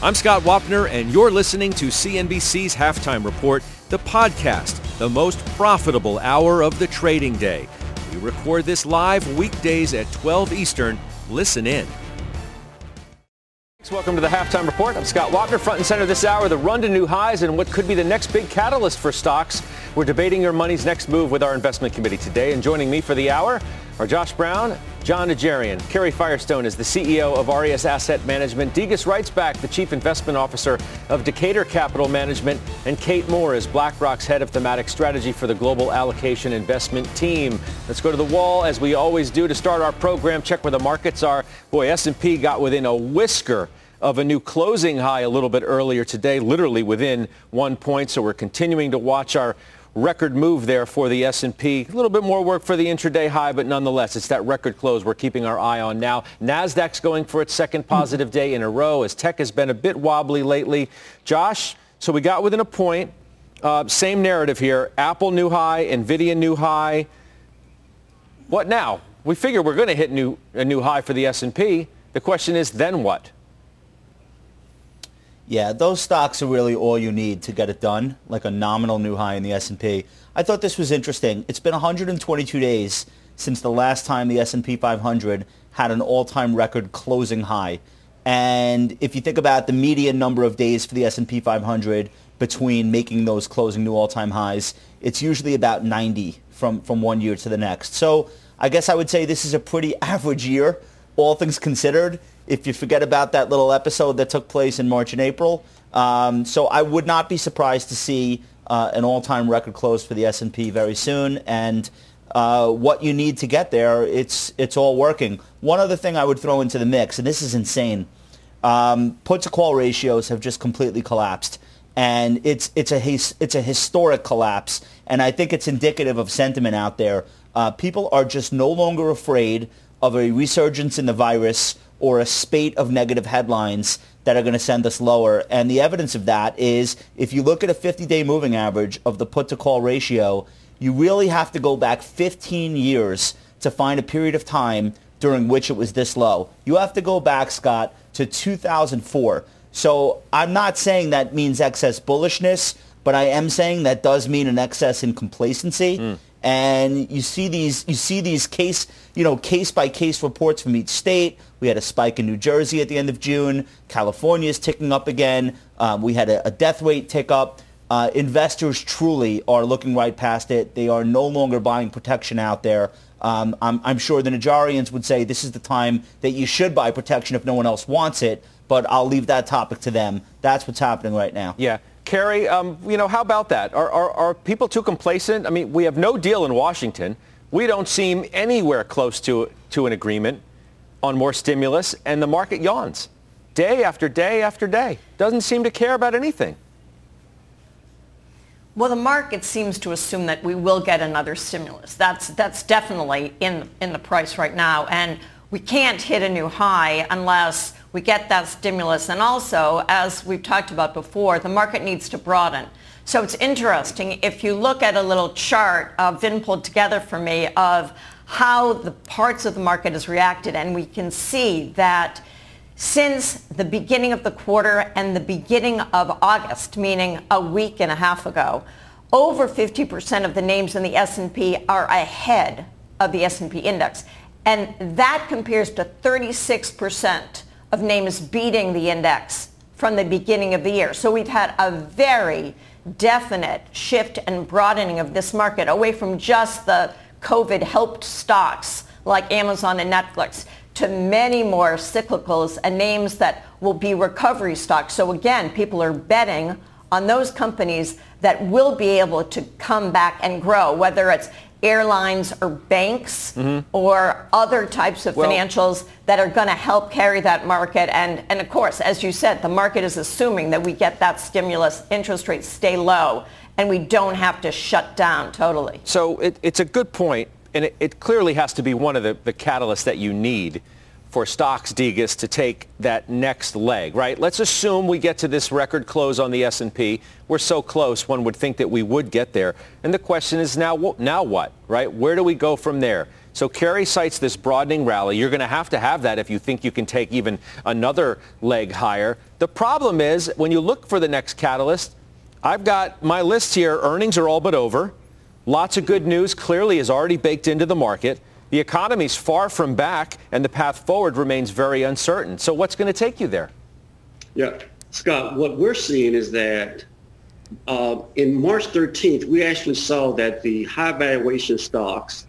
I'm Scott Wapner, and you're listening to CNBC's Halftime Report, the podcast, the most profitable hour of the trading day. We record this live weekdays at 12 Eastern. Listen in. Welcome to the Halftime Report. I'm Scott Wapner, front and center this hour, the run to new highs and what could be the next big catalyst for stocks. We're debating your money's next move with our investment committee today. And joining me for the hour are Josh Brown, Jon Najarian. Karen Firestone is the CEO of RES Asset Management. Degas Wright's back, the Chief Investment Officer of Decatur Capital Management. And Kate Moore is BlackRock's Head of Thematic Strategy for the Global Allocation Investment Team. Let's go to the wall, as we always do, to start our program. Check where the markets are. Boy, S&P got within a whisker of a new closing high a little bit earlier today, literally within one point. So we're continuing to watch our record move there for the S&P. A little bit more work for the intraday high, but nonetheless, it's that record close we're keeping our eye on now. Nasdaq's going for its second positive day in a row as tech has been a bit wobbly lately. Josh, so we got within a point. Uh, same narrative here. Apple new high, Nvidia new high. What now? We figure we're going to hit new, a new high for the S&P. The question is, then what? Yeah, those stocks are really all you need to get it done, like a nominal new high in the S&P. I thought this was interesting. It's been 122 days since the last time the S&P 500 had an all-time record closing high. And if you think about the median number of days for the S&P 500 between making those closing new all-time highs, it's usually about 90 from, from one year to the next. So I guess I would say this is a pretty average year, all things considered if you forget about that little episode that took place in March and April. Um, so I would not be surprised to see uh, an all-time record close for the S&P very soon. And uh, what you need to get there, it's it's all working. One other thing I would throw into the mix, and this is insane, um, put to call ratios have just completely collapsed, and it's it's a it's a historic collapse, and I think it's indicative of sentiment out there. Uh, people are just no longer afraid of a resurgence in the virus or a spate of negative headlines that are going to send us lower. And the evidence of that is if you look at a 50-day moving average of the put-to-call ratio, you really have to go back 15 years to find a period of time during which it was this low. You have to go back, Scott, to 2004. So I'm not saying that means excess bullishness, but I am saying that does mean an excess in complacency. Mm and you see these you see these case you know case by case reports from each state. We had a spike in New Jersey at the end of June. California is ticking up again. Um, we had a, a, death rate tick up. Uh, investors truly are looking right past it. They are no longer buying protection out there. Um, I'm, I'm sure the Najarians would say this is the time that you should buy protection if no one else wants it. But I'll leave that topic to them. That's what's happening right now. Yeah. Carrie, um, you know, how about that? Are, are, are people too complacent? I mean, we have no deal in Washington. We don't seem anywhere close to, to an agreement on more stimulus, and the market yawns day after day after day. Doesn't seem to care about anything. Well, the market seems to assume that we will get another stimulus. That's, that's definitely in, in the price right now. And we can't hit a new high unless we get that stimulus. And also, as we've talked about before, the market needs to broaden. So it's interesting if you look at a little chart uh, Vin pulled together for me of how the parts of the market has reacted, and we can see that since the beginning of the quarter and the beginning of August, meaning a week and a half ago, over 50% of the names in the S&P are ahead of the S&P index. And that compares to 36% of names beating the index from the beginning of the year. So we've had a very definite shift and broadening of this market away from just the COVID helped stocks like Amazon and Netflix to many more cyclicals and names that will be recovery stocks. So again, people are betting on those companies that will be able to come back and grow, whether it's airlines or banks mm-hmm. or other types of well, financials that are going to help carry that market. And, and of course, as you said, the market is assuming that we get that stimulus, interest rates stay low, and we don't have to shut down totally. So it, it's a good point, and it, it clearly has to be one of the, the catalysts that you need for stocks, Degas, to take that next leg, right? Let's assume we get to this record close on the S&P. We're so close, one would think that we would get there. And the question is now, now what, right? Where do we go from there? So Kerry cites this broadening rally. You're going to have to have that if you think you can take even another leg higher. The problem is when you look for the next catalyst, I've got my list here. Earnings are all but over. Lots of good news clearly is already baked into the market. The economy's far from back, and the path forward remains very uncertain. So what's going to take you there? Yeah, Scott, what we're seeing is that uh, in March 13th, we actually saw that the high valuation stocks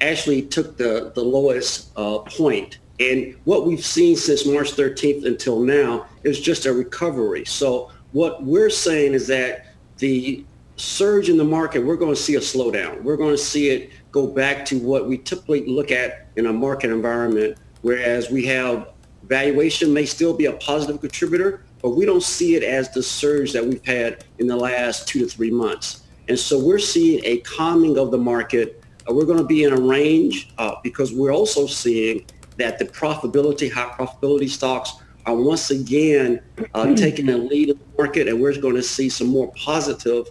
actually took the, the lowest uh, point. And what we've seen since March 13th until now is just a recovery. So what we're saying is that the surge in the market, we're going to see a slowdown. We're going to see it go back to what we typically look at in a market environment, whereas we have valuation may still be a positive contributor, but we don't see it as the surge that we've had in the last two to three months. And so we're seeing a calming of the market. Uh, we're going to be in a range uh, because we're also seeing that the profitability, high profitability stocks are once again uh, taking the lead in the market, and we're going to see some more positive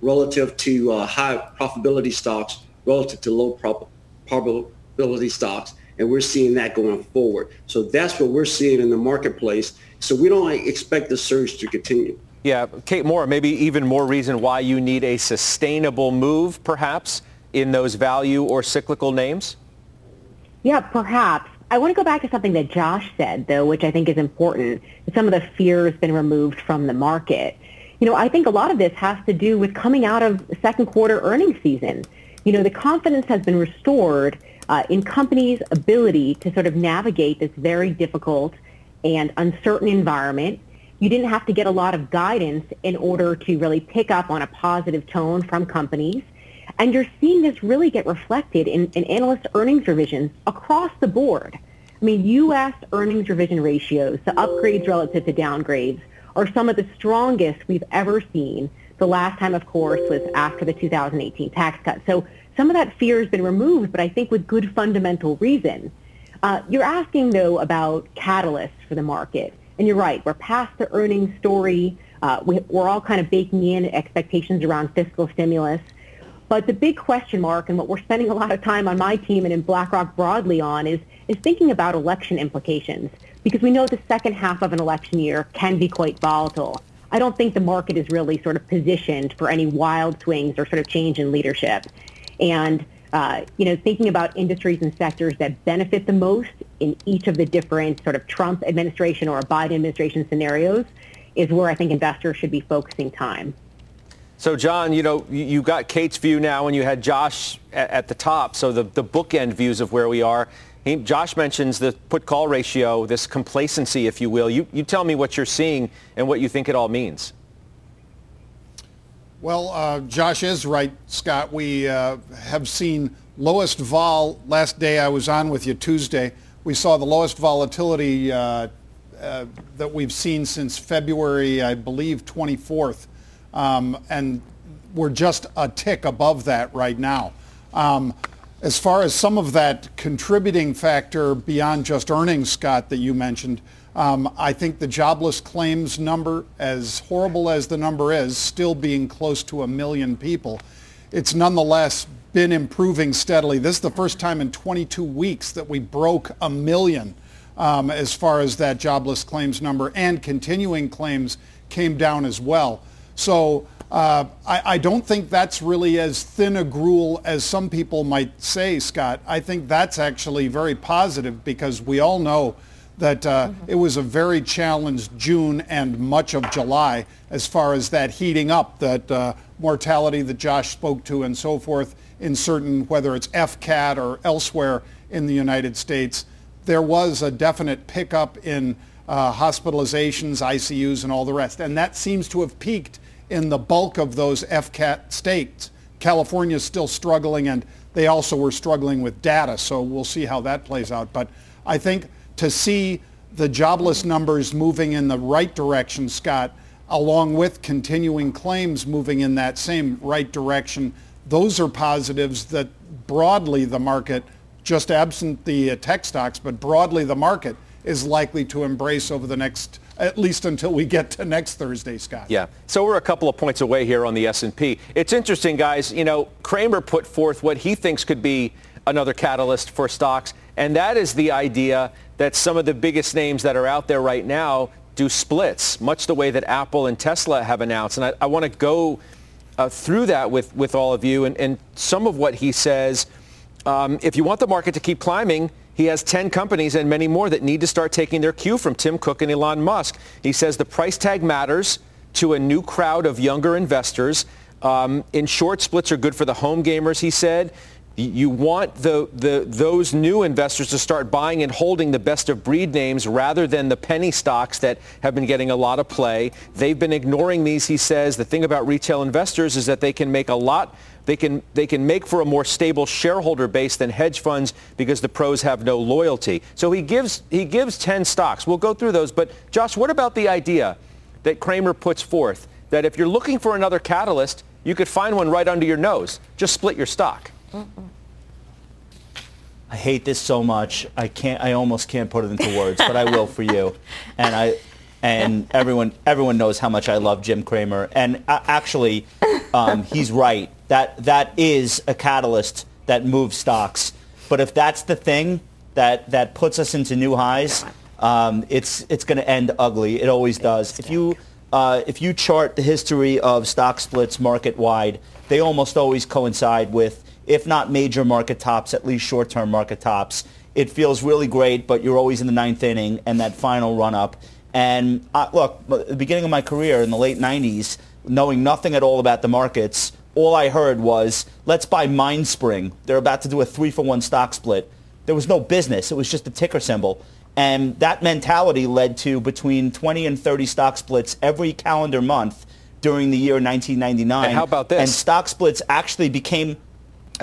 relative to uh, high profitability stocks relative to low prob- probability stocks. And we're seeing that going forward. So that's what we're seeing in the marketplace. So we don't expect the surge to continue. Yeah, Kate Moore, maybe even more reason why you need a sustainable move, perhaps, in those value or cyclical names? Yeah, perhaps. I want to go back to something that Josh said, though, which I think is important. Some of the fear has been removed from the market. You know, I think a lot of this has to do with coming out of second quarter earnings season you know, the confidence has been restored uh, in companies' ability to sort of navigate this very difficult and uncertain environment. You didn't have to get a lot of guidance in order to really pick up on a positive tone from companies. And you're seeing this really get reflected in, in analyst earnings revisions across the board. I mean, U.S. earnings revision ratios, the upgrades relative to downgrades, are some of the strongest we've ever seen. The last time, of course, was after the 2018 tax cut. So some of that fear has been removed, but I think with good fundamental reason. Uh, you're asking, though, about catalysts for the market. And you're right, we're past the earnings story. Uh, we, we're all kind of baking in expectations around fiscal stimulus. But the big question mark, and what we're spending a lot of time on my team and in BlackRock broadly on, is, is thinking about election implications. Because we know the second half of an election year can be quite volatile. I don't think the market is really sort of positioned for any wild swings or sort of change in leadership and uh, you know, thinking about industries and sectors that benefit the most in each of the different sort of Trump administration or Biden administration scenarios is where I think investors should be focusing time. So, John, you know, you got Kate's view now and you had Josh at, the top. So the, the bookend views of where we are. He, Josh mentions the put-call ratio, this complacency, if you will. You, you tell me what you're seeing and what you think it all means. Well, uh, Josh is right, Scott. We uh, have seen lowest vol. Last day I was on with you, Tuesday, we saw the lowest volatility uh, uh that we've seen since February, I believe, 24th. Um, and we're just a tick above that right now. Um, as far as some of that contributing factor beyond just earnings, Scott, that you mentioned, um, I think the jobless claims number, as horrible as the number is, still being close to a million people, it's nonetheless been improving steadily. This is the first time in 22 weeks that we broke a million um, as far as that jobless claims number, and continuing claims came down as well. Uh, I, I, don't think that's really as thin a gruel as some people might say, Scott. I think that's actually very positive because we all know that uh, mm-hmm. it was a very challenged June and much of July as far as that heating up, that uh, mortality that Josh spoke to and so forth in certain, whether it's FCAT or elsewhere in the United States. There was a definite pickup in uh, hospitalizations, ICUs, and all the rest. And that seems to have peaked in the bulk of those FCAT states California is still struggling, and they also were struggling with data. So we'll see how that plays out. But I think to see the jobless numbers moving in the right direction, Scott, along with continuing claims moving in that same right direction, those are positives that broadly the market, just absent the tech stocks, but broadly the market is likely to embrace over the next at least until we get to next Thursday, Scott. Yeah. So we're a couple of points away here on the S&P. It's interesting, guys. You know, Cramer put forth what he thinks could be another catalyst for stocks, and that is the idea that some of the biggest names that are out there right now do splits, much the way that Apple and Tesla have announced. And I, I want to go uh, through that with, with all of you and, and some of what he says. Um, if you want the market to keep climbing, he has 10 companies and many more that need to start taking their cue from Tim Cook and Elon Musk. He says the price tag matters to a new crowd of younger investors. Um, in short, splits are good for the home gamers, he said. You want the, the, those new investors to start buying and holding the best of breed names rather than the penny stocks that have been getting a lot of play. They've been ignoring these, he says. The thing about retail investors is that they can make a lot they can, they can make for a more stable shareholder base than hedge funds because the pros have no loyalty. So he gives, he gives 10 stocks. We'll go through those. But Josh, what about the idea that Cramer puts forth that if you're looking for another catalyst, you could find one right under your nose. Just split your stock. I hate this so much. I can't. I almost can't put it into words, but I will for you. And I, and everyone, everyone knows how much I love Jim Cramer. And uh, actually, um, he's right that that is a catalyst that moves stocks. But if that's the thing that that puts us into new highs, um, it's it's going to end ugly. It always does. If you uh, if you chart the history of stock splits market wide, they almost always coincide with, if not major market tops, at least short-term market tops. It feels really great, but you're always in the ninth inning and that final run-up. And uh, look, the beginning of my career in the late 90s, knowing nothing at all about the markets, all I heard was, let's buy MindSpring. They're about to do a three for one stock split. There was no business. It was just a ticker symbol. And that mentality led to between 20 and 30 stock splits every calendar month during the year 1999. And how about this? And stock splits actually became,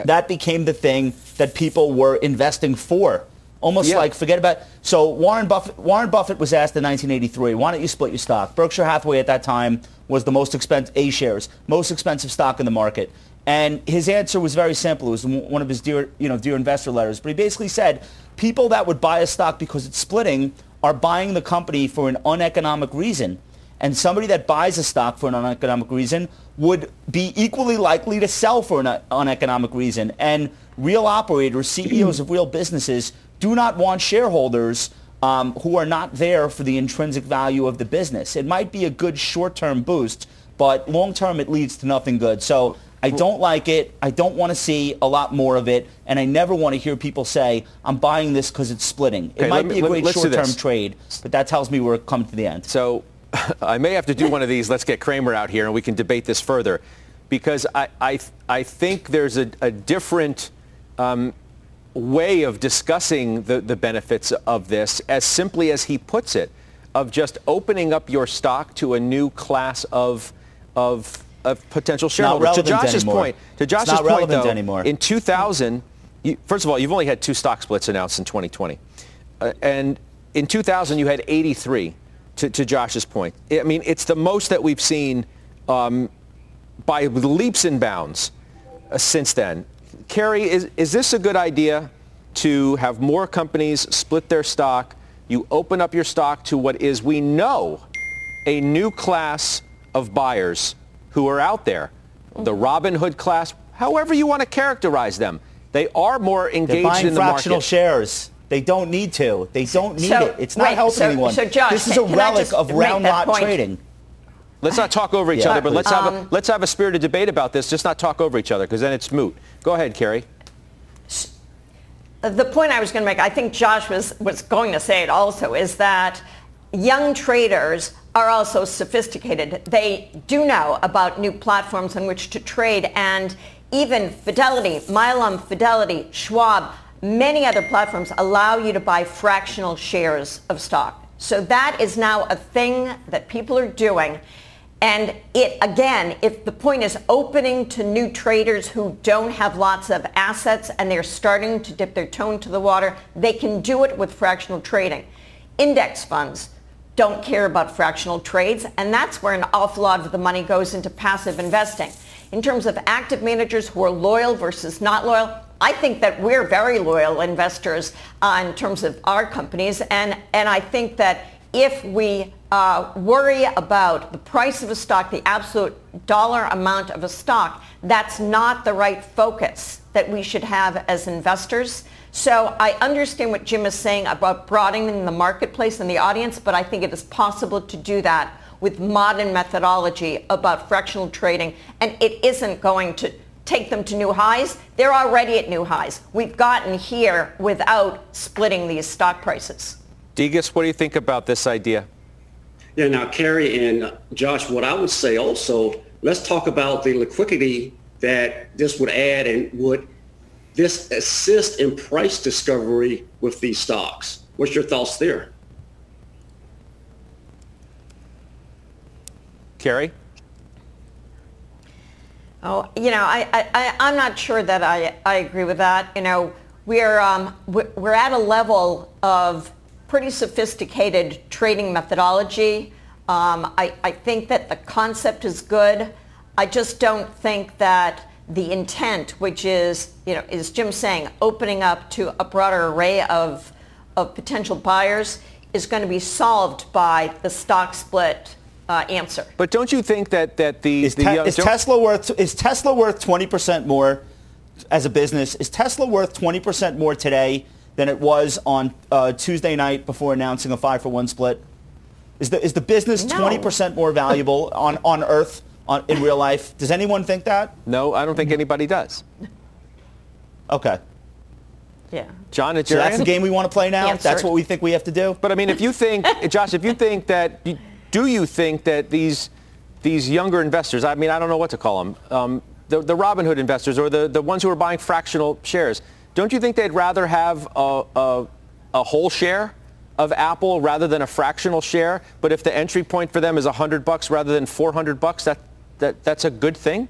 that became the thing that people were investing for. Almost yeah. like forget about. So Warren Buffett, Warren Buffett was asked in 1983, why don't you split your stock? Berkshire Hathaway at that time was the most expensive A shares, most expensive stock in the market. And his answer was very simple. It was one of his dear, you know, dear investor letters. But he basically said, people that would buy a stock because it's splitting are buying the company for an uneconomic reason. And somebody that buys a stock for an uneconomic reason would be equally likely to sell for an uh, uneconomic reason. And real operators, CEOs of real businesses, do not want shareholders um, who are not there for the intrinsic value of the business. It might be a good short-term boost, but long-term it leads to nothing good. So I don't like it. I don't want to see a lot more of it. And I never want to hear people say, I'm buying this because it's splitting. It might be a great short-term trade, but that tells me we're coming to the end. So I may have to do one of these. Let's get Cramer out here and we can debate this further. Because I, I, I think there's a, a different um, way of discussing the, the benefits of this as simply as he puts it, of just opening up your stock to a new class of, of, of potential shareholders. To Josh's anymore. point, to Josh's it's not point though, anymore. in 2000, you, first of all, you've only had two stock splits announced in 2020. Uh, and in 2000, you had 83, to, to, Josh's point. I mean, it's the most that we've seen um, by leaps and bounds uh, since then. Carrie, is, is this a good idea to have more companies split their stock? You open up your stock to what is, we know, a new class of buyers who are out there. The Robinhood class, however you want to characterize them. They are more engaged They're buying in the fractional market. shares. They don't need to. They don't need so, it. It's not wait, helping so, anyone. So Josh, this is a relic of round lot trading. Let's not talk over each Yeah, other, but let's have, a, Um, let's have a spirited debate about this. Just not talk over each other, because then it's moot. Go ahead, Carrie. Uh, the point I was going to make, I think Josh was, was going to say it also, is that young traders are also sophisticated. They do know about new platforms on which to trade and even Fidelity, Milan Fidelity, Schwab, many other platforms allow you to buy fractional shares of stock. So that is now a thing that people are doing. And it, again, if the point is opening to new traders who don't have lots of assets and they're starting to dip their toe into the water, they can do it with fractional trading. Index funds don't care about fractional trades, and that's where an awful lot of the money goes into passive investing. In terms of active managers who are loyal versus not loyal, I think that we're very loyal investors uh, in terms of our companies, and, and I think that if we uh, worry about the price of a stock, the absolute dollar amount of a stock, that's not the right focus that we should have as investors. So I understand what Jim is saying about broadening the marketplace and the audience, but I think it is possible to do that with modern methodology about fractional trading, and it isn't going to take them to new highs. They're already at new highs. We've gotten here without splitting these stock prices. Degas, what do you think about this idea? Yeah, now, Carrie and Josh, what I would say also, let's talk about the liquidity that this would add and would this assist in price discovery with these stocks. What's your thoughts there? Carrie? Oh, you know, I, I, I'm not sure that I, I agree with that. You know, we're, um, we're at a level of pretty sophisticated trading methodology. Um, I, I think that the concept is good. I just don't think that the intent, which is, you know, is Jim saying, opening up to a broader array of, of potential buyers, is going to be solved by the stock split uh, answer. But don't you think that that the is, the, te- uh, is Tesla worth is Tesla worth 20% more as a business? Is Tesla worth 20% more today than it was on uh, Tuesday night before announcing a five for one split? Is the is the business No. 20% more valuable on on Earth on, in real life? Does anyone think that? No, I don't think anybody does. Okay. Yeah. John, it's So your that's the game we want to play now. Answered. That's what we think we have to do. But I mean, if you think, Josh, if you think that, do you think that these these younger investors, I mean, I don't know what to call them, um, the, the Robinhood investors or the, the ones who are buying fractional shares, don't you think they'd rather have a, a, a whole share of Apple rather than a fractional share? But if the entry point for them is 100 bucks rather than 400 bucks, that, that that's a good thing?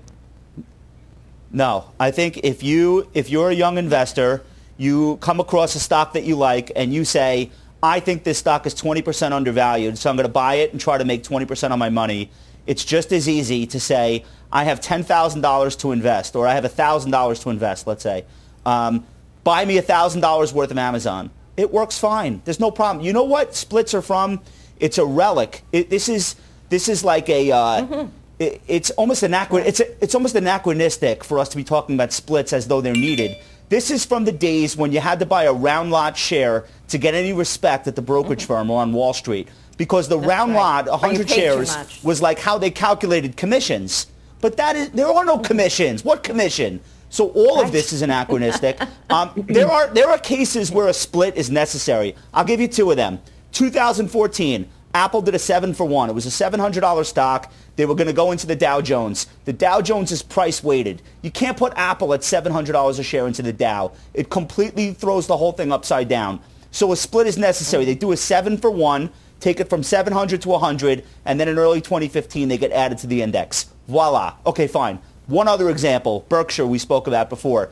No, I think if you if you're a young investor, you come across a stock that you like and you say, I think this stock is 20% undervalued, so I'm going to buy it and try to make 20% on my money. It's just as easy to say, I have $10,000 to invest, or I have $1,000 to invest, let's say. Um, buy me $1,000 worth of Amazon. It works fine. There's no problem. You know what splits are from? It's a relic. It, this is this is like a uh, it, it's almost anachron it's a, it's almost anachronistic for us to be talking about splits as though they're needed. This is from the days when you had to buy a round lot share to get any respect at the brokerage firm or on Wall Street because the round right. lot, Or 100 shares, was like how they calculated commissions. But that is there are no commissions. What commission? So all of this is anachronistic. Um, there are there are cases where a split is necessary. I'll give you two of them. 2014, Apple did a seven for one. It was a $700 stock. They were going to go into the Dow Jones. The Dow Jones is price weighted. You can't put Apple at $700 a share into the Dow. It completely throws the whole thing upside down. So a split is necessary. They do a seven for one, take it from 700 to 100, and then in early 2015 they get added to the index. Voila. Okay, fine. One other example, Berkshire we spoke about before.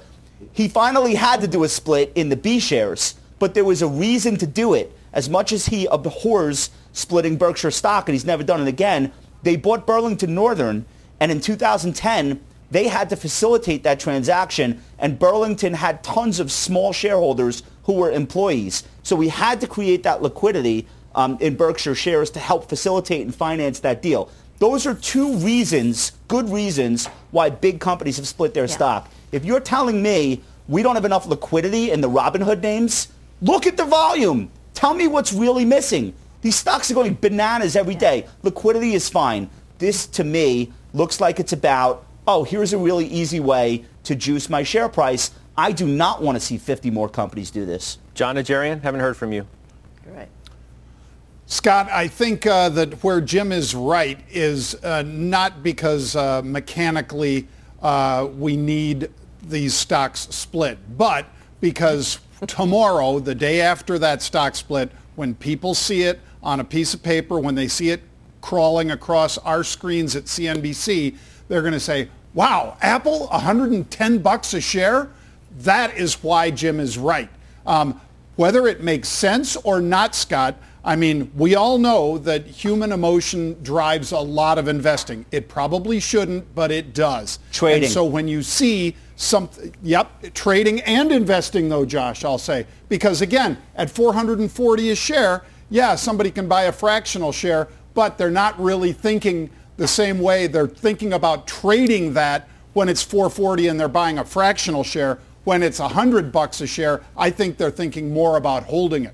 He finally had to do a split in the B shares, but there was a reason to do it. As much as he abhors splitting Berkshire stock and he's never done it again, they bought Burlington Northern, and in 2010, they had to facilitate that transaction, and Burlington had tons of small shareholders who were employees. So we had to create that liquidity um, in Berkshire shares to help facilitate and finance that deal. Those are two reasons, good reasons, why big companies have split their stock. If you're telling me we don't have enough liquidity in the Robinhood names, look at the volume. Tell me what's really missing. These stocks are going bananas every day. Liquidity is fine. This, to me, looks like it's about, oh, here's a really easy way to juice my share price. I do not want to see 50 more companies do this. John Najarian, haven't heard from you. Scott, I think uh, that where Jim is right is uh, not because uh, mechanically uh, we need these stocks split, but because tomorrow, the day after that stock split, when people see it on a piece of paper, when they see it crawling across our screens at CNBC, they're going to say, wow, Apple, 110 bucks a share? That is why Jim is right. Um, whether it makes sense or not, Scott, I mean, we all know that human emotion drives a lot of investing. It probably shouldn't, but it does. Trading. And so when you see something, yep, trading and investing though, Josh, I'll say, because again, at 440 a share, yeah, somebody can buy a fractional share, but they're not really thinking the same way. They're thinking about trading that when it's 440 and they're buying a fractional share. When it's 100 bucks a share, I think they're thinking more about holding it.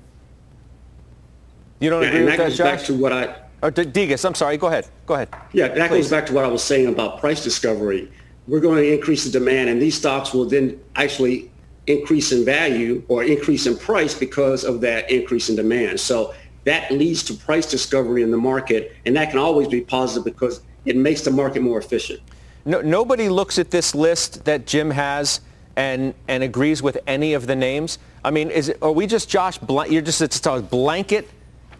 You don't Yeah, agree and with that that, goes Josh? back to what I, Or D- Degas, I'm sorry. Go ahead. Go ahead. yeah, that Please. goes back to what I was saying about price discovery. We're going to increase the demand, and these stocks will then actually increase in value or increase in price because of that increase in demand. So that leads to price discovery in the market, and that can always be positive because it makes the market more efficient. No, nobody looks at this list that Jim has and and agrees with any of the names. I mean, is it, are we just Josh? Bl- you're just it's a blanket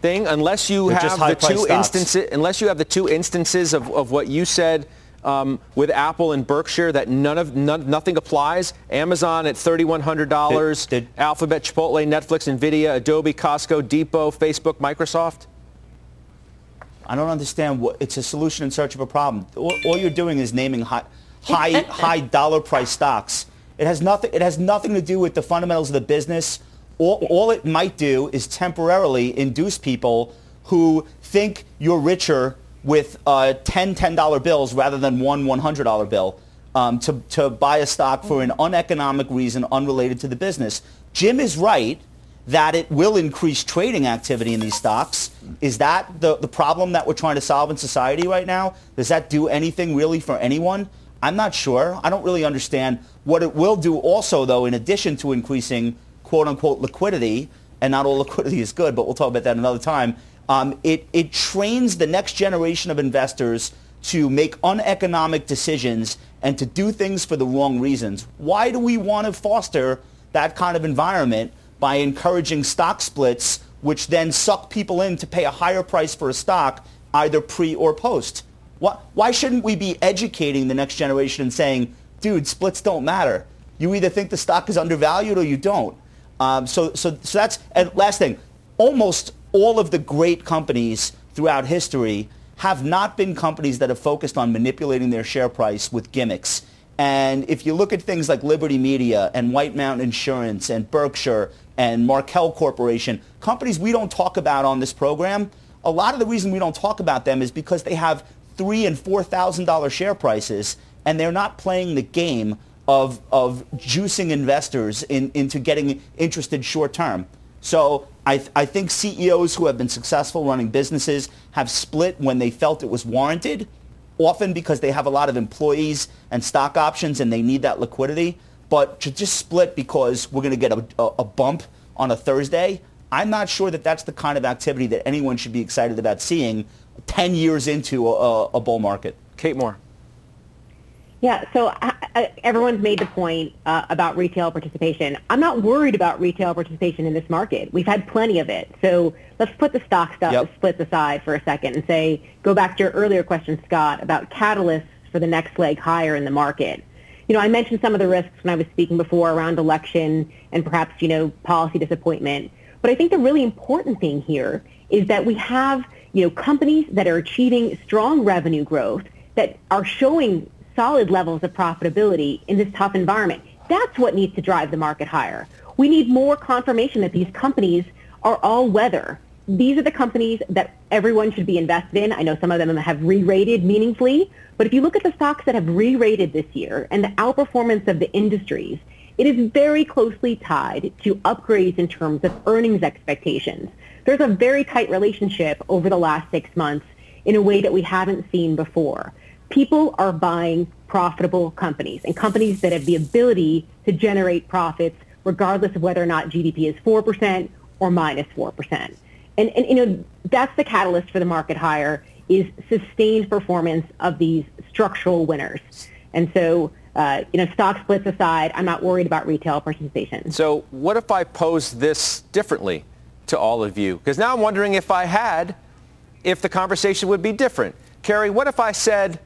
thing unless you They're have the two stocks. instances. Unless you have the two instances of, of what you said. Um, with Apple and Berkshire, that none of none, nothing applies. Amazon at thirty-one hundred dollars. Did- did- Alphabet, Chipotle, Netflix, Nvidia, Adobe, Costco, Depot, Facebook, Microsoft. I don't understand what it's a solution in search of a problem. All, all you're doing is naming high, high, high dollar price stocks. It has nothing. It has nothing to do with the fundamentals of the business. All, all it might do is temporarily induce people who think you're richer with uh, 10 $10 bills rather than one $100 bill um, to, to buy a stock for an uneconomic reason unrelated to the business. Jim is right that it will increase trading activity in these stocks. Is that the, the problem that we're trying to solve in society right now? Does that do anything really for anyone? I'm not sure. I don't really understand. What it will do also, though, in addition to increasing quote-unquote liquidity, and not all liquidity is good, but we'll talk about that another time, um, it, it trains the next generation of investors to make uneconomic decisions and to do things for the wrong reasons. Why do we want to foster that kind of environment by encouraging stock splits, which then suck people in to pay a higher price for a stock, either pre or post? Why, why shouldn't we be educating the next generation and saying, dude, splits don't matter. You either think the stock is undervalued or you don't. Um, so, so, so that's, and last thing, almost all of the great companies throughout history have not been companies that have focused on manipulating their share price with gimmicks. And if you look at things like Liberty Media and White Mountain Insurance and Berkshire and Markel Corporation, companies we don't talk about on this program, a lot of the reason we don't talk about them is because they have three and four thousand dollar share prices and they're not playing the game of, of juicing investors in, into getting interested short term. So I, th- I think CEOs who have been successful running businesses have split when they felt it was warranted, often because they have a lot of employees and stock options and they need that liquidity. But to just split because we're going to get a, a, a bump on a Thursday, I'm not sure that that's the kind of activity that anyone should be excited about seeing 10 years into a, a bull market. Kate Moore. Yeah, so I, I, everyone's made the point uh, about retail participation. I'm not worried about retail participation in this market. We've had plenty of it. So let's put the stock stuff Yep. splits aside for a second and say, go back to your earlier question, Scott, about catalysts for the next leg higher in the market. You know, I mentioned some of the risks when I was speaking before around election and perhaps, you know, policy disappointment. But I think the really important thing here is that we have, you know, companies that are achieving strong revenue growth that are showing solid levels of profitability in this tough environment. That's what needs to drive the market higher. We need more confirmation that these companies are all weather. These are the companies that everyone should be invested in. I know some of them have re-rated meaningfully, but if you look at the stocks that have re-rated this year and the outperformance of the industries, it is very closely tied to upgrades in terms of earnings expectations. There's a very tight relationship over the last six months in a way that we haven't seen before. People are buying profitable companies and companies that have the ability to generate profits regardless of whether or not GDP is 4% or minus 4%. And, and you know, that's the catalyst for the market higher is sustained performance of these structural winners. And so, uh, you know, stock splits aside, I'm not worried about retail participation. So what if I pose this differently to all of you? Because now I'm wondering if I had if the conversation would be different. Karen, what if I said,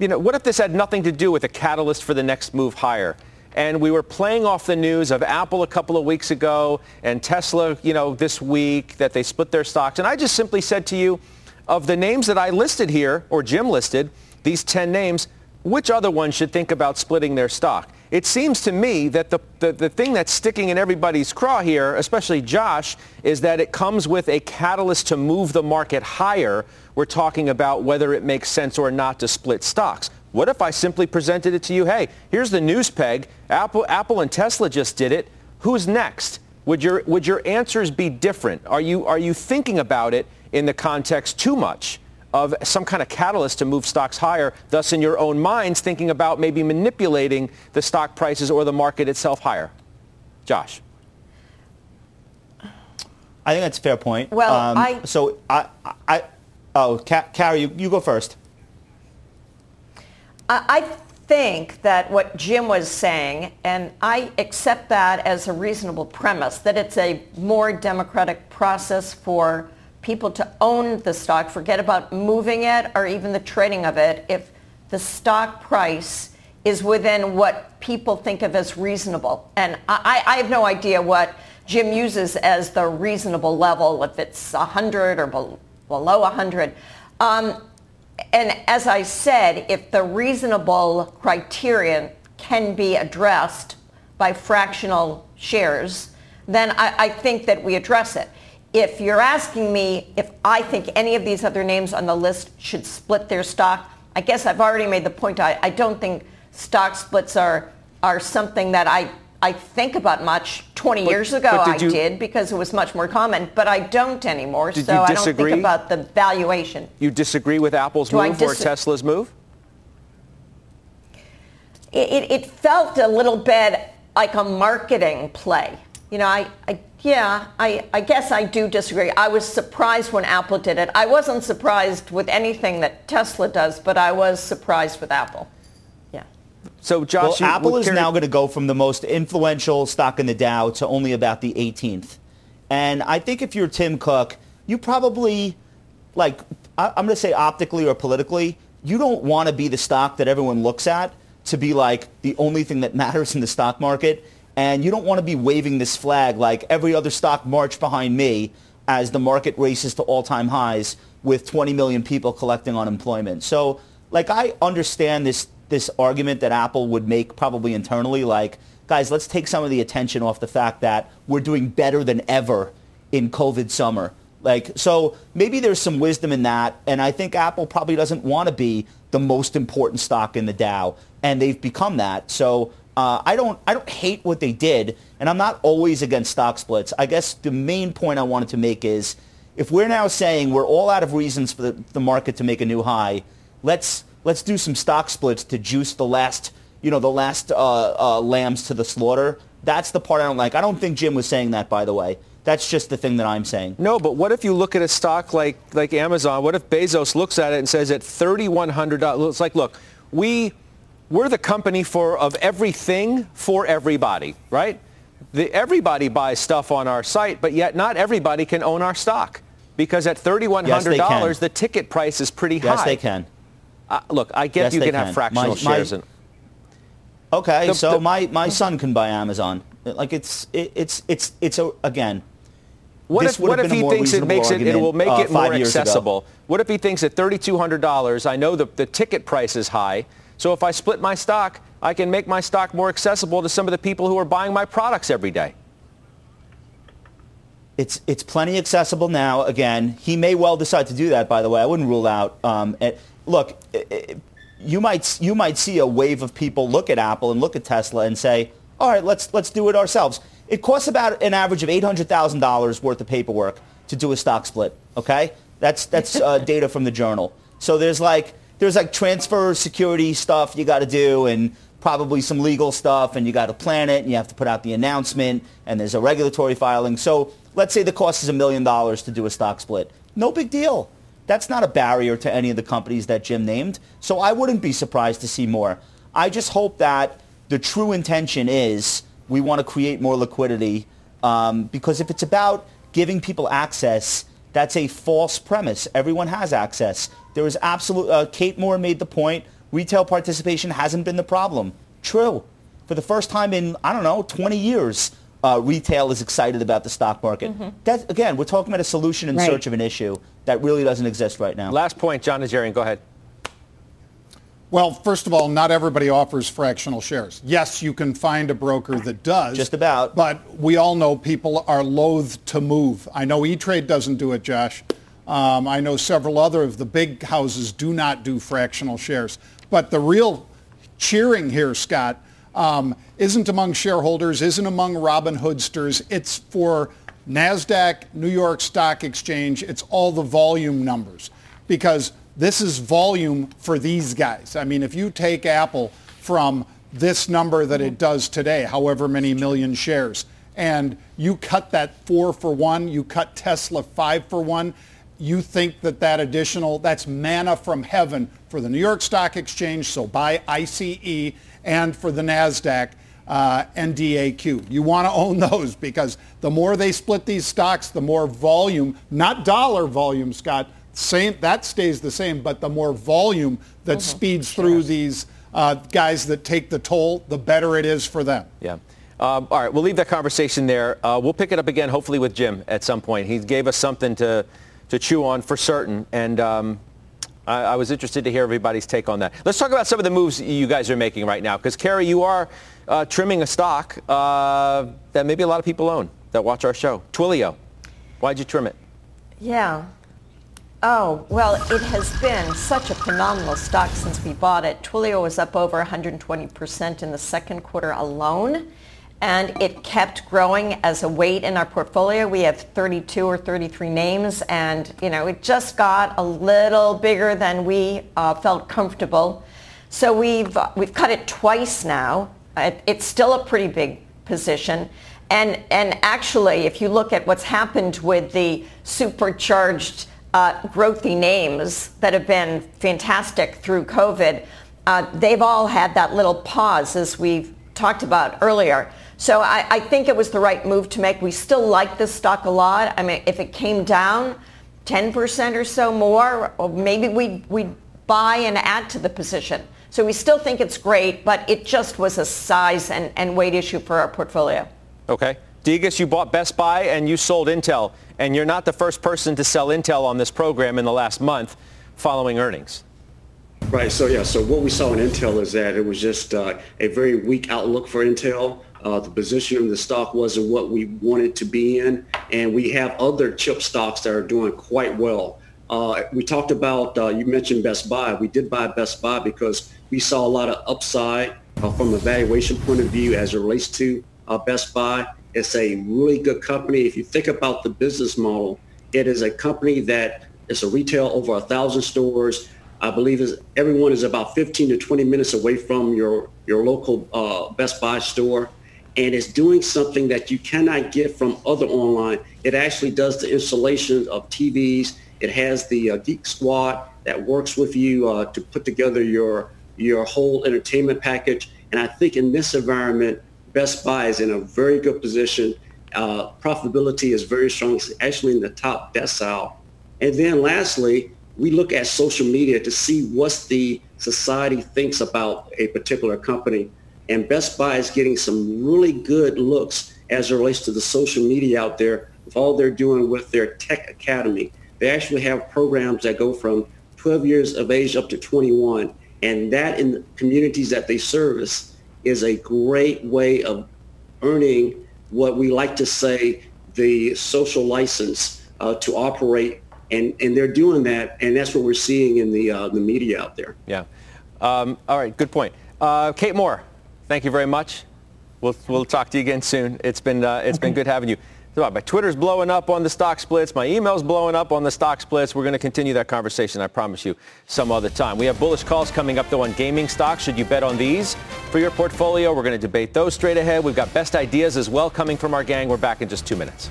you know, what if this had nothing to do with a catalyst for the next move higher? And we were playing off the news of Apple a couple of weeks ago and Tesla, you know, this week that they split their stocks. And I just simply said to you, of the names that I listed here, or Jim listed, these 10 names, which other one should think about splitting their stock? It seems to me that the, the, the, thing that's sticking in everybody's craw here, especially Josh, is that it comes with a catalyst to move the market higher. We're talking about whether it makes sense or not to split stocks. What if I simply presented it to you? Hey, here's the news peg. Apple, Apple and Tesla just did it. Who's next? Would your, would your answers be different? Are you, are you thinking about it in the context too much of some kind of catalyst to move stocks higher, thus in your own minds thinking about maybe manipulating the stock prices or the market itself higher? Josh. I think that's a fair point. Well, um, I... So I, I, oh, Carrie, you, you go first. I think that what Jim was saying, and I accept that as a reasonable premise, that it's a more democratic process for people to own the stock, forget about moving it or even the trading of it, if the stock price is within what people think of as reasonable. And I, I have no idea what Jim uses as the reasonable level, if it's 100 or below 100. Um, and as I said, if the reasonable criterion can be addressed by fractional shares, then I, I think that we address it if you're asking me if I think any of these other names on the list should split their stock, I guess I've already made the point. I, I don't think stock splits are are something that I, I think about much. 20 but, years ago did I you, did because it was much more common, but I don't anymore. so I don't think about the valuation. You disagree with Apple's Do move dis- or Tesla's move? It, it, it felt a little bit like a marketing play. You know, I, I yeah, I, I guess I do disagree. I was surprised when Apple did it. I wasn't surprised with anything that Tesla does, but I was surprised with Apple. So, Josh, well, Apple is now going to go from the most influential stock in the Dow to only about the 18th. And I think if you're Tim Cook, you probably, like, I'm going to say optically or politically, you don't want to be the stock that everyone looks at to be like the only thing that matters in the stock market and you don't want to be waving this flag like every other stock march behind me as the market races to all-time highs with 20 million people collecting unemployment. So, like, I understand this this argument that Apple would make probably internally, like, guys, let's take some of the attention off the fact that we're doing better than ever in COVID summer. Like, so maybe there's some wisdom in that, and I think Apple probably doesn't want to be the most important stock in the Dow, and they've become that. So uh, I don't I don't hate what they did, and I'm not always against stock splits. I guess the main point I wanted to make is if we're now saying we're all out of reasons for the, the market to make a new high, let's let's do some stock splits to juice the last you know the last uh, uh, lambs to the slaughter. That's the part I don't like. I don't think Jim was saying that, by the way. That's just the thing that I'm saying. No, but what if you look at a stock like like Amazon? What if Bezos looks at it and says at $3,100? It's like, look, we we're the company for of everything for everybody, right? The, everybody buys stuff on our site, but yet not everybody can own our stock because at $3,100, yes, the ticket price is pretty high. Yes, they can. Uh, look, I guess yes, you can, can, have fractional my, shares. My, in, okay, the, so the, my, my son can buy Amazon. Like it's it, it's it's it's a, again. What if, what if he thinks it makes it, it will make uh, it more accessible? What if he thinks at $3,200, I know the, the ticket price is high, so if I split my stock, I can make my stock more accessible to some of the people who are buying my products every day. It's, it's plenty accessible now. Again, he may well decide to do that, by the way. I wouldn't rule out. Um, it, look, you, might, you might see a wave of people look at Apple and look at Tesla and say, all right, let's, let's do it ourselves. It costs about an average of $800,000 worth of paperwork to do a stock split, okay? That's, that's uh, data from the journal. So there's like there's like transfer security stuff you got to do and probably some legal stuff and you got to plan it and you have to put out the announcement and there's a regulatory filing. So let's say the cost is a million dollars to do a stock split. No big deal. That's not a barrier to any of the companies that Jim named. So I wouldn't be surprised to see more. I just hope that the true intention is we want to create more liquidity um, because if it's about giving people access That's a false premise. Everyone has access. There is absolute. Uh, Kate Moore made the point. Retail participation hasn't been the problem. True. For the first time in I don't know 20 years, uh, retail is excited about the stock market. Mm-hmm. That again, we're talking about a solution in right. search of an issue that really doesn't exist right now. Last point, John Najarian. Go ahead. Well, first of all, not everybody offers fractional shares. Yes, you can find a broker that does. Just about. But we all know people are loath to move. I know E-Trade doesn't do it, Josh. Um, I know several other of the big houses do not do fractional shares. But the real cheering here, Scott, um, isn't among shareholders, isn't among Robin Hoodsters. It's for NASDAQ, New York Stock Exchange. It's all the volume numbers. Because this is volume for these guys. I mean, if you take Apple from this number that it does today, however many million shares, and you cut that four for one, you cut Tesla five for one, you think that that additional, that's manna from heaven for the New York Stock Exchange, so buy ICE, and for the NASDAQ uh, and DAQ. You want to own those because the more they split these stocks, the more volume, not dollar volume, Scott, same, that stays the same, but the more volume that mm-hmm. speeds through these uh, guys that take the toll, the better it is for them. Yeah. Um, all right, we'll leave that conversation there. Uh, we'll pick it up again, hopefully with Jim at some point. He gave us something to, to chew on for certain, and um, I, I, was interested to hear everybody's take on that. Let's talk about some of the moves you guys are making right now, because Karen, you are uh, trimming a stock uh, that maybe a lot of people own that watch our show. Twilio. Why'd you trim it? Yeah, Oh, well, it has been such a phenomenal stock since we bought it. Twilio was up over 120% in the second quarter alone, and it kept growing as a weight in our portfolio. We have 32 or 33 names, and, you know, it just got a little bigger than we uh, felt comfortable. So we've, uh, we've cut it twice now. It, it's still a pretty big position. And, and actually, if you look at what's happened with the supercharged uh, growthy names that have been fantastic through COVID, uh, they've all had that little pause as we've talked about earlier. So I, I, think it was the right move to make. We still like this stock a lot. I mean, if it came down 10% or so more, or maybe we'd, we'd buy and add to the position. So we still think it's great, but it just was a size and, and weight issue for our portfolio. Okay. Degas, you bought Best Buy and you sold Intel, and you're not the first person to sell Intel on this program in the last month following earnings. Right. So yeah. So what we saw in Intel is that it was just uh, a very weak outlook for Intel. Uh, the position of the stock wasn't what we wanted to be in, and we have other chip stocks that are doing quite well. Uh, we talked about uh, you mentioned Best Buy. We did buy Best Buy because we saw a lot of upside uh, from a valuation point of view as it relates to uh, Best Buy. It's a really good company. If you think about the business model, it is a company that is a retail over a thousand stores. I believe is everyone is about 15 to 20 minutes away from your your local uh, Best Buy store, and it's doing something that you cannot get from other online. It actually does the installation of TVs. It has the uh, Geek Squad that works with you uh, to put together your your whole entertainment package. And I think in this environment, Best Buy is in a very good position. Uh, profitability is very strong. It's actually in the top decile. And then lastly, we look at social media to see what the society thinks about a particular company. And Best Buy is getting some really good looks as it relates to the social media out there with all they're doing with their tech academy. They actually have programs that go from 12 years of age up to 21. And that in the communities that they service is a great way of earning what we like to say the social license uh, to operate. And, and they're doing that, and that's what we're seeing in the, uh, the media out there. Yeah. Um, all right, good point. Uh, Kate Moore, thank you very much. We'll, we'll talk to you again soon. It's been, uh, it's okay. been good having you. My Twitter's blowing up on the stock splits. My email's blowing up on the stock splits. We're going to continue that conversation, I promise you, some other time. We have bullish calls coming up, though, on gaming stocks. Should you bet on these for your portfolio? We're going to debate those straight ahead. We've got best ideas as well coming from our gang. We're back in just two minutes.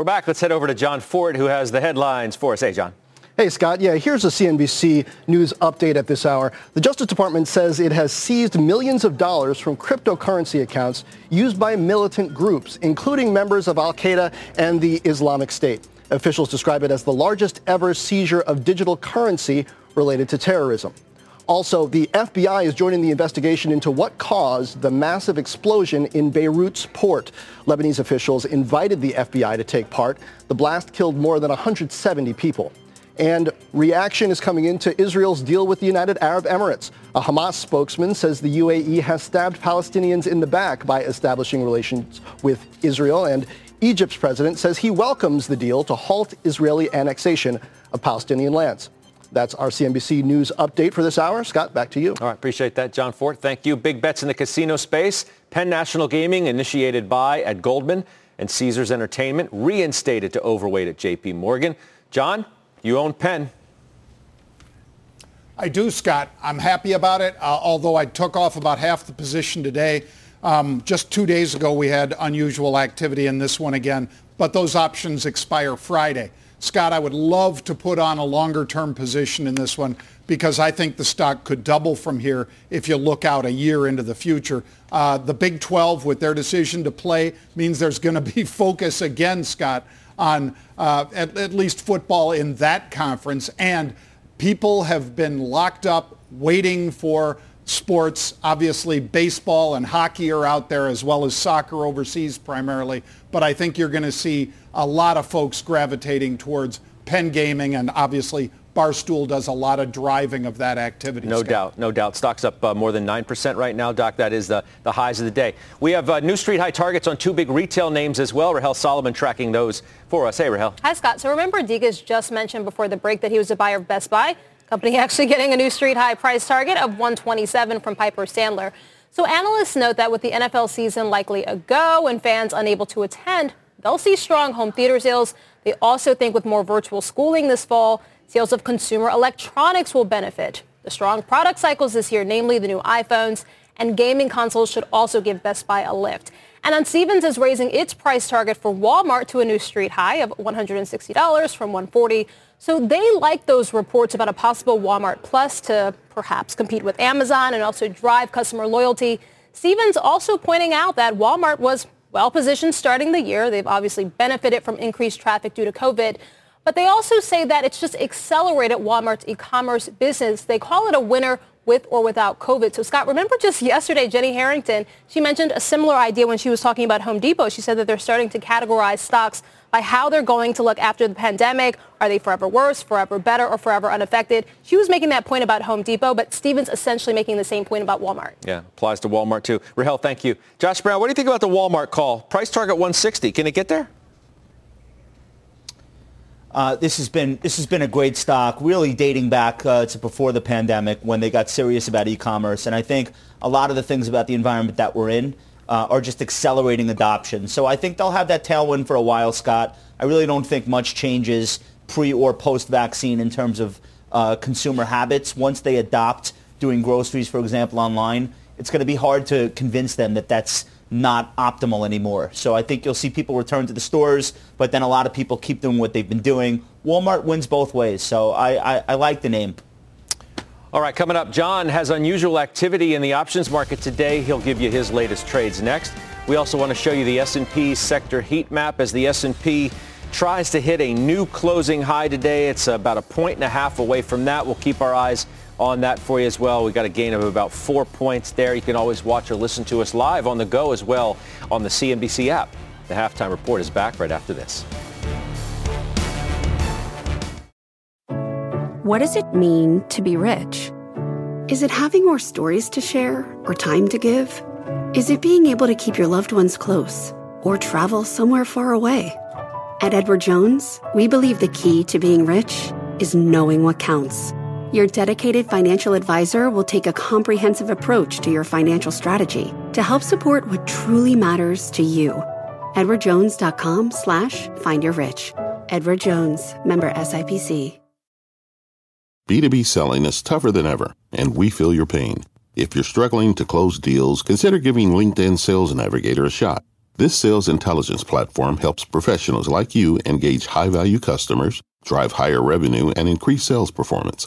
We're back. Let's head over to John Fortt, who has the headlines for us. Hey, John. Hey, Scott. Yeah, here's a CNBC News update at this hour. The Justice Department says it has seized millions of dollars from cryptocurrency accounts used by militant groups, including members of al-Qaeda and the Islamic State. Officials describe it as the largest ever seizure of digital currency related to terrorism. Also, the FBI is joining the investigation into what caused the massive explosion in Beirut's port. Lebanese officials invited the FBI to take part. The blast killed more than 170 people. And reaction is coming into Israel's deal with the United Arab Emirates. A Hamas spokesman says the UAE has stabbed Palestinians in the back by establishing relations with Israel. And Egypt's president says he welcomes the deal to halt Israeli annexation of Palestinian lands. That's our CNBC News update for this hour. Scott, back to you. All right, appreciate that, John Fortt. Thank you. Big bets in the casino space. Penn National Gaming, initiated by at Goldman, and Caesars Entertainment, reinstated to overweight at J.P. Morgan. John, you own Penn. I do, Scott. I'm happy about it, uh, although I took off about half the position today. Um, just two days ago, we had unusual activity in this one again, but those options expire Friday. Scott, I would love to put on a longer term position in this one because I think the stock could double from here if you look out a year into the future. Uh, the Big 12, with their decision to play, means there's going to be focus again, Scott, on uh, at, at least football in that conference. And people have been locked up waiting for sports. Obviously, baseball and hockey are out there as well as soccer overseas primarily. But I think you're going to see a lot of folks gravitating towards Penn Gaming and obviously Barstool does a lot of driving of that activity. No Scott. doubt, no doubt. Stocks up uh, more than 9% right now, Doc. That is the, the highs of the day. We have uh, new street high targets on two big retail names as well. Rahel Solomon tracking those for us. Hey, Rahel. Hi, Scott. So remember Degas just mentioned before the break that he was a buyer of Best Buy? Company actually getting a new street high price target of 127 from Piper Sandler. So analysts note that with the NFL season likely a go and fans unable to attend, they'll see strong home theater sales. They also think with more virtual schooling this fall, sales of consumer electronics will benefit. Strong product cycles this year, namely the new iPhones and gaming consoles should also give Best Buy a lift. And then Stephens is raising its price target for Walmart to a new street high of $160 from 140. So they like those reports about a possible Walmart Plus to perhaps compete with Amazon and also drive customer loyalty. Stephens also pointing out that Walmart was well positioned starting the year. They've obviously benefited from increased traffic due to COVID. But they also say that it's just accelerated Walmart's e-commerce business. They call it a winner with or without COVID. So Scott, remember just yesterday, Jenny Harrington, she mentioned a similar idea when she was talking about Home Depot. She said that they're starting to categorize stocks by how they're going to look after the pandemic. Are they forever worse, forever better, or forever unaffected? She was making that point about Home Depot, but Stephens essentially making the same point about Walmart. Yeah, applies to Walmart too. Rahel, thank you. Josh Brown, what do you think about the Walmart call? Price target 160. Can it get there? Uh, this has been this has been a great stock, really dating back uh, to before the pandemic when they got serious about e-commerce, and I think a lot of the things about the environment that we're in uh, are just accelerating adoption. So I think they'll have that tailwind for a while, Scott. I really don't think much changes pre or post vaccine in terms of uh, consumer habits. Once they adopt doing groceries, for example, online, it's going to be hard to convince them that that's not optimal anymore. So I think you'll see people return to the stores, but then a lot of people keep doing what they've been doing. Walmart wins both ways, so I, I, I like the name. All right, coming up, John has unusual activity in the options market today. He'll give you his latest trades next. We also want to show you the S&P sector heat map as the S&P tries to hit a new closing high today. It's about a point and a half away from that. We'll keep our eyes on that for you as well. We got a gain of about four points there. You can always watch or listen to us live on the go as well on the CNBC app. The halftime report is back right after this. What does it mean to be rich? Is it having more stories to share or time to give? Is it being able to keep your loved ones close or travel somewhere far away? At Edward Jones, we believe the key to being rich is knowing what counts. Your dedicated financial advisor will take a comprehensive approach to your financial strategy to help support what truly matters to you. edwardjones.com slash find your rich. Edward Jones, member SIPC. B2B selling is tougher than ever, and we feel your pain. If you're struggling to close deals, consider giving LinkedIn Sales Navigator a shot. This sales intelligence platform helps professionals like you engage high value customers, drive higher revenue, and increase sales performance.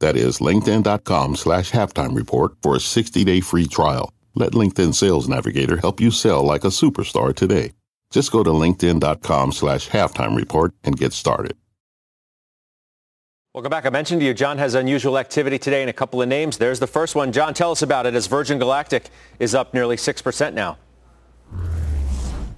That is LinkedIn.com slash halftime report for a 60 day free trial. Let LinkedIn Sales Navigator help you sell like a superstar today. Just go to LinkedIn.com slash halftime report and get started. Welcome back. I mentioned to you, John has unusual activity today in a couple of names. There's the first one. John, tell us about it as Virgin Galactic is up nearly 6% now.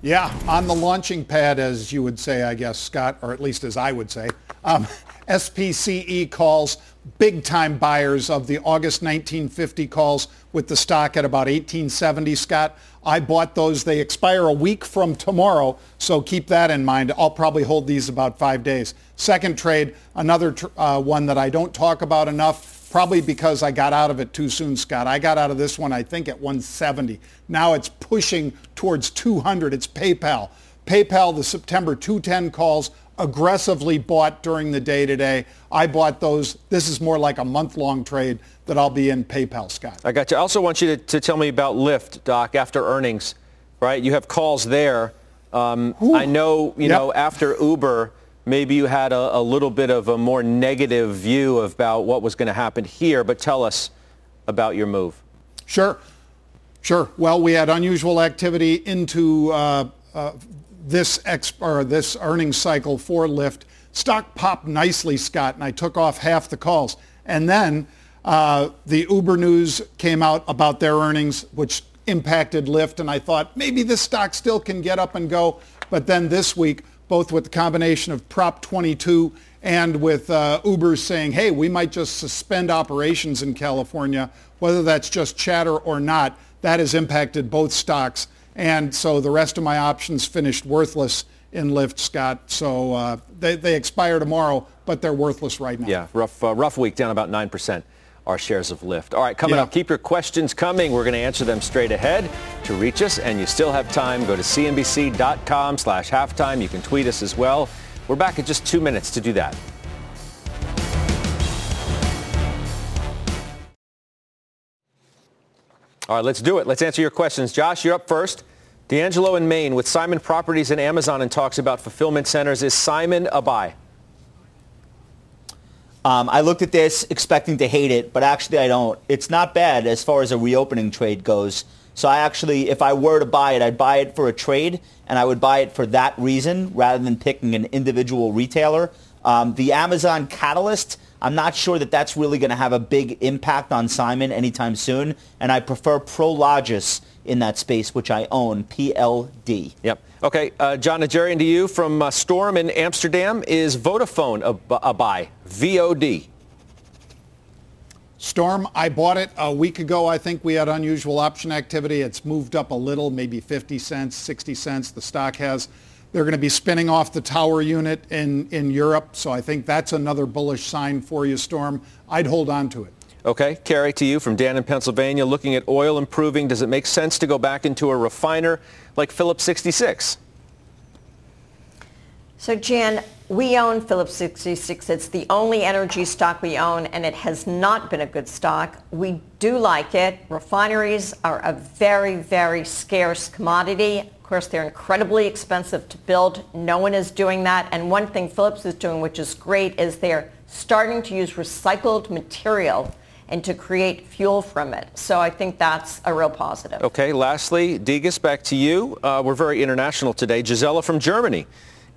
Yeah, on the launching pad, as you would say, I guess, Scott, or at least as I would say. Um, SPCE calls big time buyers of the August 1950 calls with the stock at about 1870, Scott. I bought those. They expire a week from tomorrow, so keep that in mind. I'll probably hold these about five days. Second trade, another tr- uh, one that I don't talk about enough, probably because I got out of it too soon, Scott. I got out of this one, I think, at 170. Now it's pushing towards 200. It's PayPal. PayPal, the September 210 calls aggressively bought during the day today. I bought those. This is more like a month-long trade that I'll be in PayPal, Scott. I got you. I also want you to, to tell me about Lyft, Doc, after earnings, right? You have calls there. Um, I know, you yep. know, after Uber, maybe you had a, a, little bit of a more negative view about what was going to happen here, but tell us about your move. Sure. Sure. Well, we had unusual activity into uh, uh, this ex- or this earnings cycle for Lyft. Stock popped nicely, Scott, and I took off half the calls. And then uh, the Uber news came out about their earnings, which impacted Lyft, and I thought maybe this stock still can get up and go. But then this week, both with the combination of Prop 22 and with uh, Uber saying, hey, we might just suspend operations in California, whether that's just chatter or not, that has impacted both stocks. And so the rest of my options finished worthless in Lyft, Scott. So uh, they, they expire tomorrow, but they're worthless right now. Yeah, rough, uh, rough week, down about 9% our shares of Lyft. All right, coming yeah. up, keep your questions coming. We're going to answer them straight ahead. To reach us, and you still have time, go to cnbc.com slash halftime. You can tweet us as well. We're back in just two minutes to do that. All right, let's do it. Let's answer your questions. Josh, you're up first. D'Angelo in Maine with Simon Properties and Amazon and talks about fulfillment centers. Is Simon a buy? Um, I looked at this expecting to hate it, but actually I don't. It's not bad as far as a reopening trade goes. So I actually, if I were to buy it, I'd buy it for a trade, and I would buy it for that reason rather than picking an individual retailer. Um, the Amazon Catalyst, I'm not sure that that's really going to have a big impact on Simon anytime soon, and I prefer Prologis in that space, which I own, PLD. Yep. Okay, uh, John Najarian to you from uh, Storm in Amsterdam. Is Vodafone a, a buy? VOD. Storm, I bought it a week ago. I think we had unusual option activity. It's moved up a little, maybe 50 cents, 60 cents. The stock has. They're going to be spinning off the tower unit in, in Europe, so I think that's another bullish sign for you, Storm. I'd hold on to it. Okay, Karen, to you from Dan in Pennsylvania. Looking at oil improving, does it make sense to go back into a refiner like Phillips 66? So, Jan, we own Phillips 66. It's the only energy stock we own, and it has not been a good stock. We do like it. Refineries are a very, very scarce commodity Of course, they're incredibly expensive to build. No one is doing that. And one thing Phillips is doing, which is great, is they're starting to use recycled material and to create fuel from it. So I think that's a real positive. Okay, lastly, Degas, back to you. Uh, we're very international today. Gisela from Germany.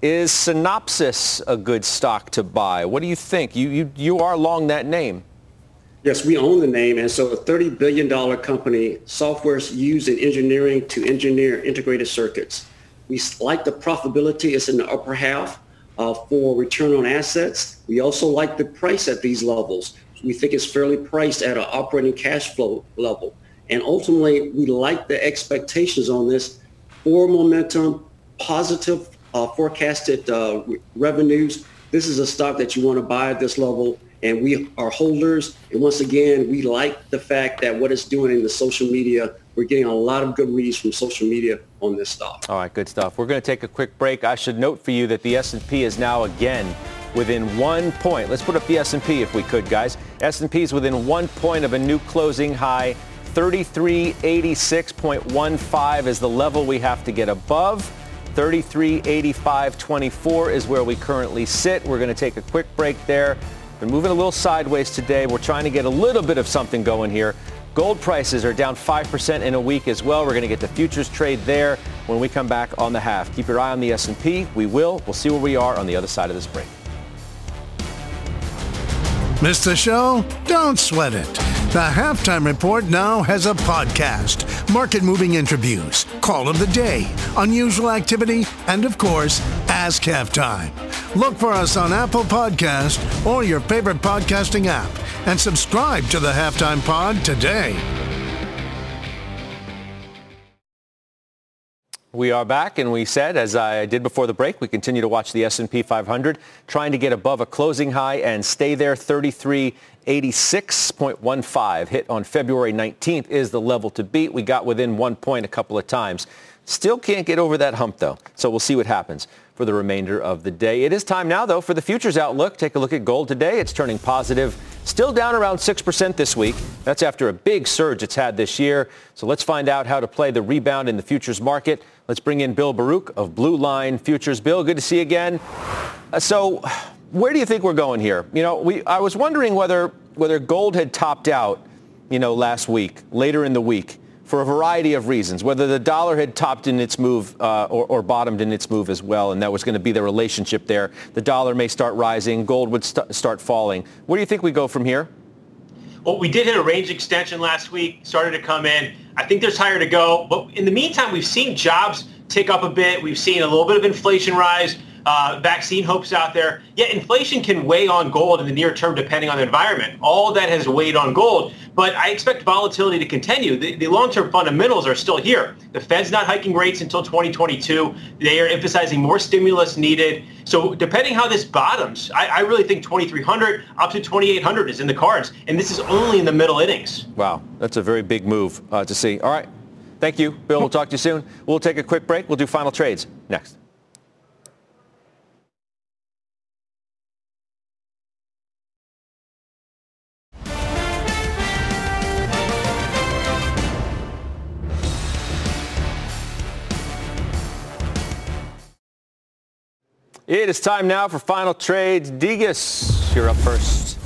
Is Synopsys a good stock to buy? What do you think? You, you, you are long that name. Yes, we own the name. And so a $30 billion company, software is used in engineering to engineer integrated circuits. We like the profitability. It's in the upper half uh, for return on assets. We also like the price at these levels. We think it's fairly priced at an operating cash flow level. And ultimately, we like the expectations on this for momentum, positive uh, forecasted uh, revenues. This is a stock that you want to buy at this level and we are holders. And once again, we like the fact that what it's doing in the social media, we're getting a lot of good reads from social media on this stock. All right, good stuff. We're going to take a quick break. I should note for you that the S&P is now again within one point. Let's put up the S&P if we could, guys. S&P is within one point of a new closing high. 3386.15 is the level we have to get above. 3385.24 is where we currently sit. We're going to take a quick break there. Been moving a little sideways today. We're trying to get a little bit of something going here. Gold prices are down 5% in a week as well. We're going to get the futures trade there when we come back on the half. Keep your eye on the S&P. We will. We'll see where we are on the other side of this break. Miss the show? Don't sweat it. The Halftime Report now has a podcast, market moving interviews, call of the day, unusual activity, and of course, Ask Halftime. Look for us on Apple Podcast or your favorite podcasting app and subscribe to the Halftime Pod today. We are back, and we said, as I did before the break, we continue to watch the S&P 500, trying to get above a closing high and stay there. 3386.15 hit on February 19th is the level to beat. We got within one point a couple of times. Still can't get over that hump, though. So we'll see what happens for the remainder of the day. It is time now, though, for the futures outlook. Take a look at gold today. It's turning positive, still down around 6% this week. That's after a big surge it's had this year. So let's find out how to play the rebound in the futures market. Let's bring in Bill Baruch of Blue Line Futures. Bill, good to see you again. Uh, so where do you think we're going here? You know, we, I was wondering whether, whether gold had topped out, you know, last week, later in the week, for a variety of reasons, whether the dollar had topped in its move uh, or, or, bottomed in its move as well, and that was going to be the relationship there. The dollar may start rising, gold would st- start falling. Where do you think we go from here? Well, we did hit a range extension last week, started to come in. I think there's higher to go. But in the meantime, we've seen jobs tick up a bit. We've seen a little bit of inflation rise. Uh, vaccine hopes out there. Yet inflation can weigh on gold in the near term depending on the environment. All that has weighed on gold, but I expect volatility to continue. The, the long-term fundamentals are still here. The Fed's not hiking rates until 2022. They are emphasizing more stimulus needed. So depending how this bottoms, I, I really think 2300 up to 2800 is in the cards, and this is only in the middle innings. Wow, that's a very big move uh, to see. All right. Thank you, Bill. We'll talk to you soon. We'll take a quick break. We'll do final trades next. It is time now for final trades. Degas, you're up first.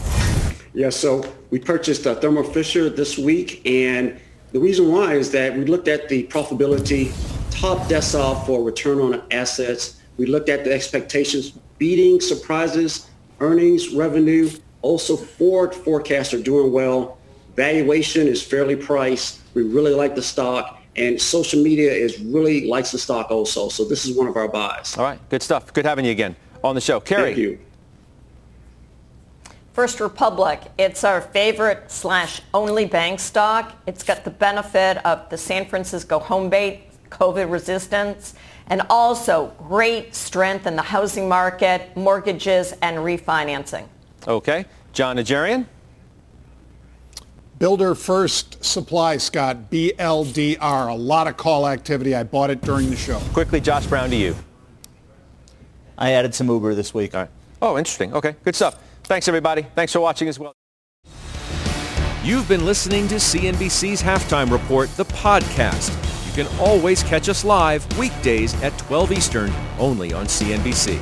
Yeah, so we purchased uh, Thermo Fisher this week, and the reason why is that we looked at the profitability, top decile for return on assets. We looked at the expectations, beating surprises, earnings, revenue. Also, forward forecasts are doing well. Valuation is fairly priced. We really like the stock and social media is really likes the stock also. So this is one of our buys. All right, good stuff. Good having you again on the show. Karen. Thank you. First Republic, it's our favorite slash only bank stock. It's got the benefit of the San Francisco home base, COVID resistance, and also great strength in the housing market, mortgages, and refinancing. Okay. John Najarian? Builder First Supply, Scott, BLDR. A lot of call activity. I bought it during the show. Quickly, Josh Brown to you. I added some Uber this week. All right. Oh, interesting. Okay, good stuff. Thanks, everybody. Thanks for watching as well. You've been listening to CNBC's Halftime Report, the podcast. You can always catch us live weekdays at 12 Eastern, only on CNBC.